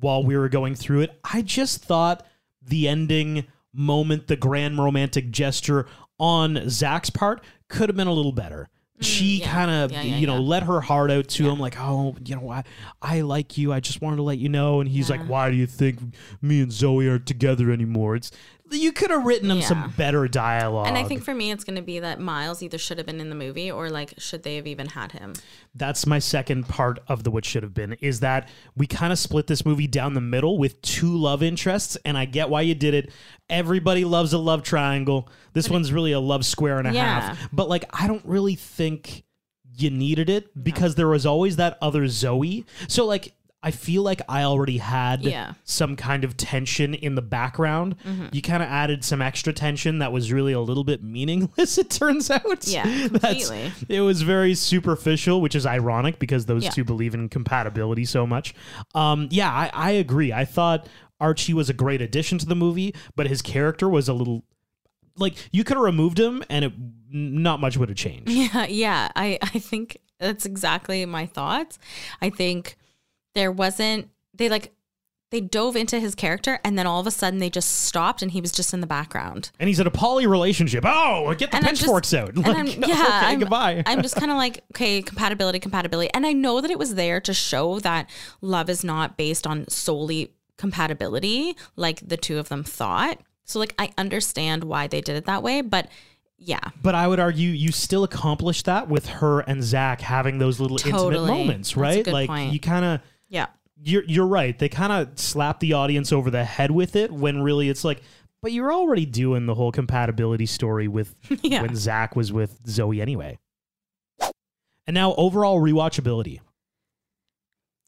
while we were going through it. I just thought the ending moment, the grand romantic gesture on Zach's part could have been a little better. She mm, yeah. kind of, Yeah, yeah, you know, let her heart out to him, like, oh, you know, I, I like you. I just wanted to let you know. And he's like, why do you think me and Zoe aren't together anymore? It's you could have written him Yeah. some better dialogue. And I think for me, it's going to be that Miles either should have been in the movie or like, should they have even had him? that's my second part of the what should have been is that we kind of split this movie down the middle with two love interests, and I get why you did it. Everybody loves a love triangle. This one's really a love square and a Yeah. half. But like, I don't really think you needed it because there was always that other Zoe. So like. I feel like I already had Yeah. some kind of tension in the background. Mhm. You kind of added some extra tension that was really a little bit meaningless, [laughs] it turns out. Yeah, [laughs] That's- it was very superficial, which is ironic because those Yeah. two believe in compatibility so much. Um, yeah, I, I agree. I thought Archie was a great addition to the movie, but his character was a little like you could have removed him and it not much would have changed. [laughs] Yeah, yeah. I, I think that's exactly my thoughts. I think there wasn't, they like, they dove into his character and then all of a sudden they just stopped and he was just in the background. And he's in a poly relationship. Oh, get the And just- out. and [laughs] Like, I'm- yeah, okay, I'm, goodbye. I'm just kind of like, okay, compatibility, compatibility. And I know that it was there to show that love is not based on solely compatibility, like the two of them thought. So, like, I understand why they did it that way, but yeah. But I would argue you still accomplished that with her and Zach having those little intimate Totally. moments, That's a right? like point. you kind of Yeah. you're you're right. They kind of slap the audience over the head with it when really it's like, but you're already doing the whole compatibility story with [laughs] Yeah. when Zach was with Zoe anyway. And now overall rewatchability.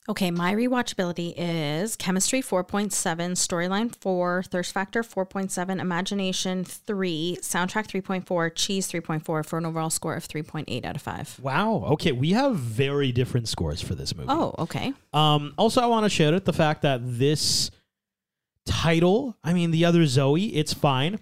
Okay, my rewatchability is chemistry 4.7, storyline 4, thirst factor 4.7, imagination 3, soundtrack 3.4, cheese 3.4 for an overall score of 3.8 out of 5. Wow. Okay, we have very different scores for this movie. Oh, okay. Um, also, I want to shout out the fact that this title, I mean, the other Zoe, it's fine.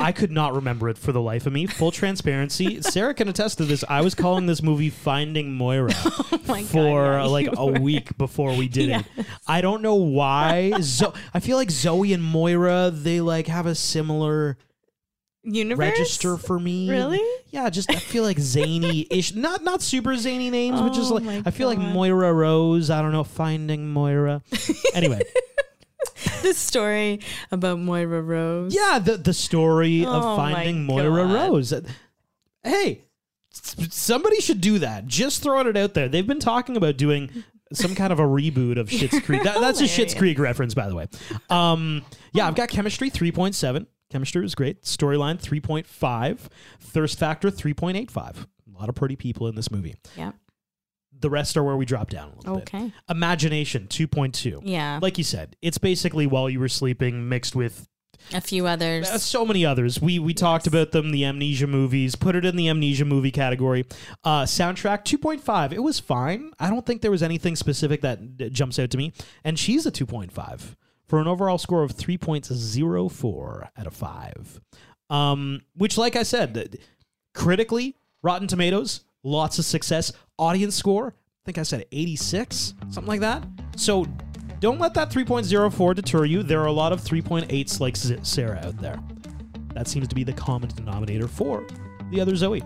I could not remember it for the life of me. Full transparency. Sarah can attest to this. I was calling this movie Finding Moira [laughs] Oh my God, for yeah, uh, like a were. week before we did [laughs] Yes. it. I don't know why. Zo- I feel like Zoe and Moira, they like have a similar Universe? register for me. Really? Yeah, just I feel like zany-ish. [laughs] not not super zany names, but just Oh like I feel like Moira Rose. I don't know, Finding Moira. Anyway, [laughs] this story about Moira Rose. yeah, the the story Oh of Finding Moira God. Rose. Hey, somebody should do that. Just throwing it out there. They've been talking about doing some kind of a reboot of Schitt's [laughs] Creek. That, that's a Schitt's Hilarious. Creek reference, by the way. Um, yeah, I've got chemistry three point seven. Chemistry was great. Storyline 3.5. Thirst factor 3.85. A lot of pretty people in this movie. Yeah. The rest are where we drop down a little bit. Okay. Imagination 2.2. Yeah. Like you said, it's basically while you were sleeping mixed with A few others. uh, so many others. We we talked about them, the amnesia movies. Put it in the amnesia movie category. Uh, soundtrack 2.5. It was fine. I don't think there was anything specific that d- jumps out to me. And she's a 2.5 for an overall score of 3.04 out of 5. Um, which, like I said, critically, Rotten Tomatoes, lots of success. Audience score, I think I said 86, something like that. So don't let that 3.04 deter you. There are a lot of 3.8s like Sarah out there. That seems to be the common denominator for the other Zoe.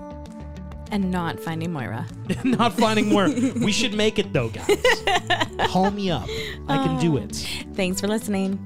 and not finding Moira. [laughs] Not finding more. we should make it though, guys. [laughs] Call me up. I can do it. Thanks for listening.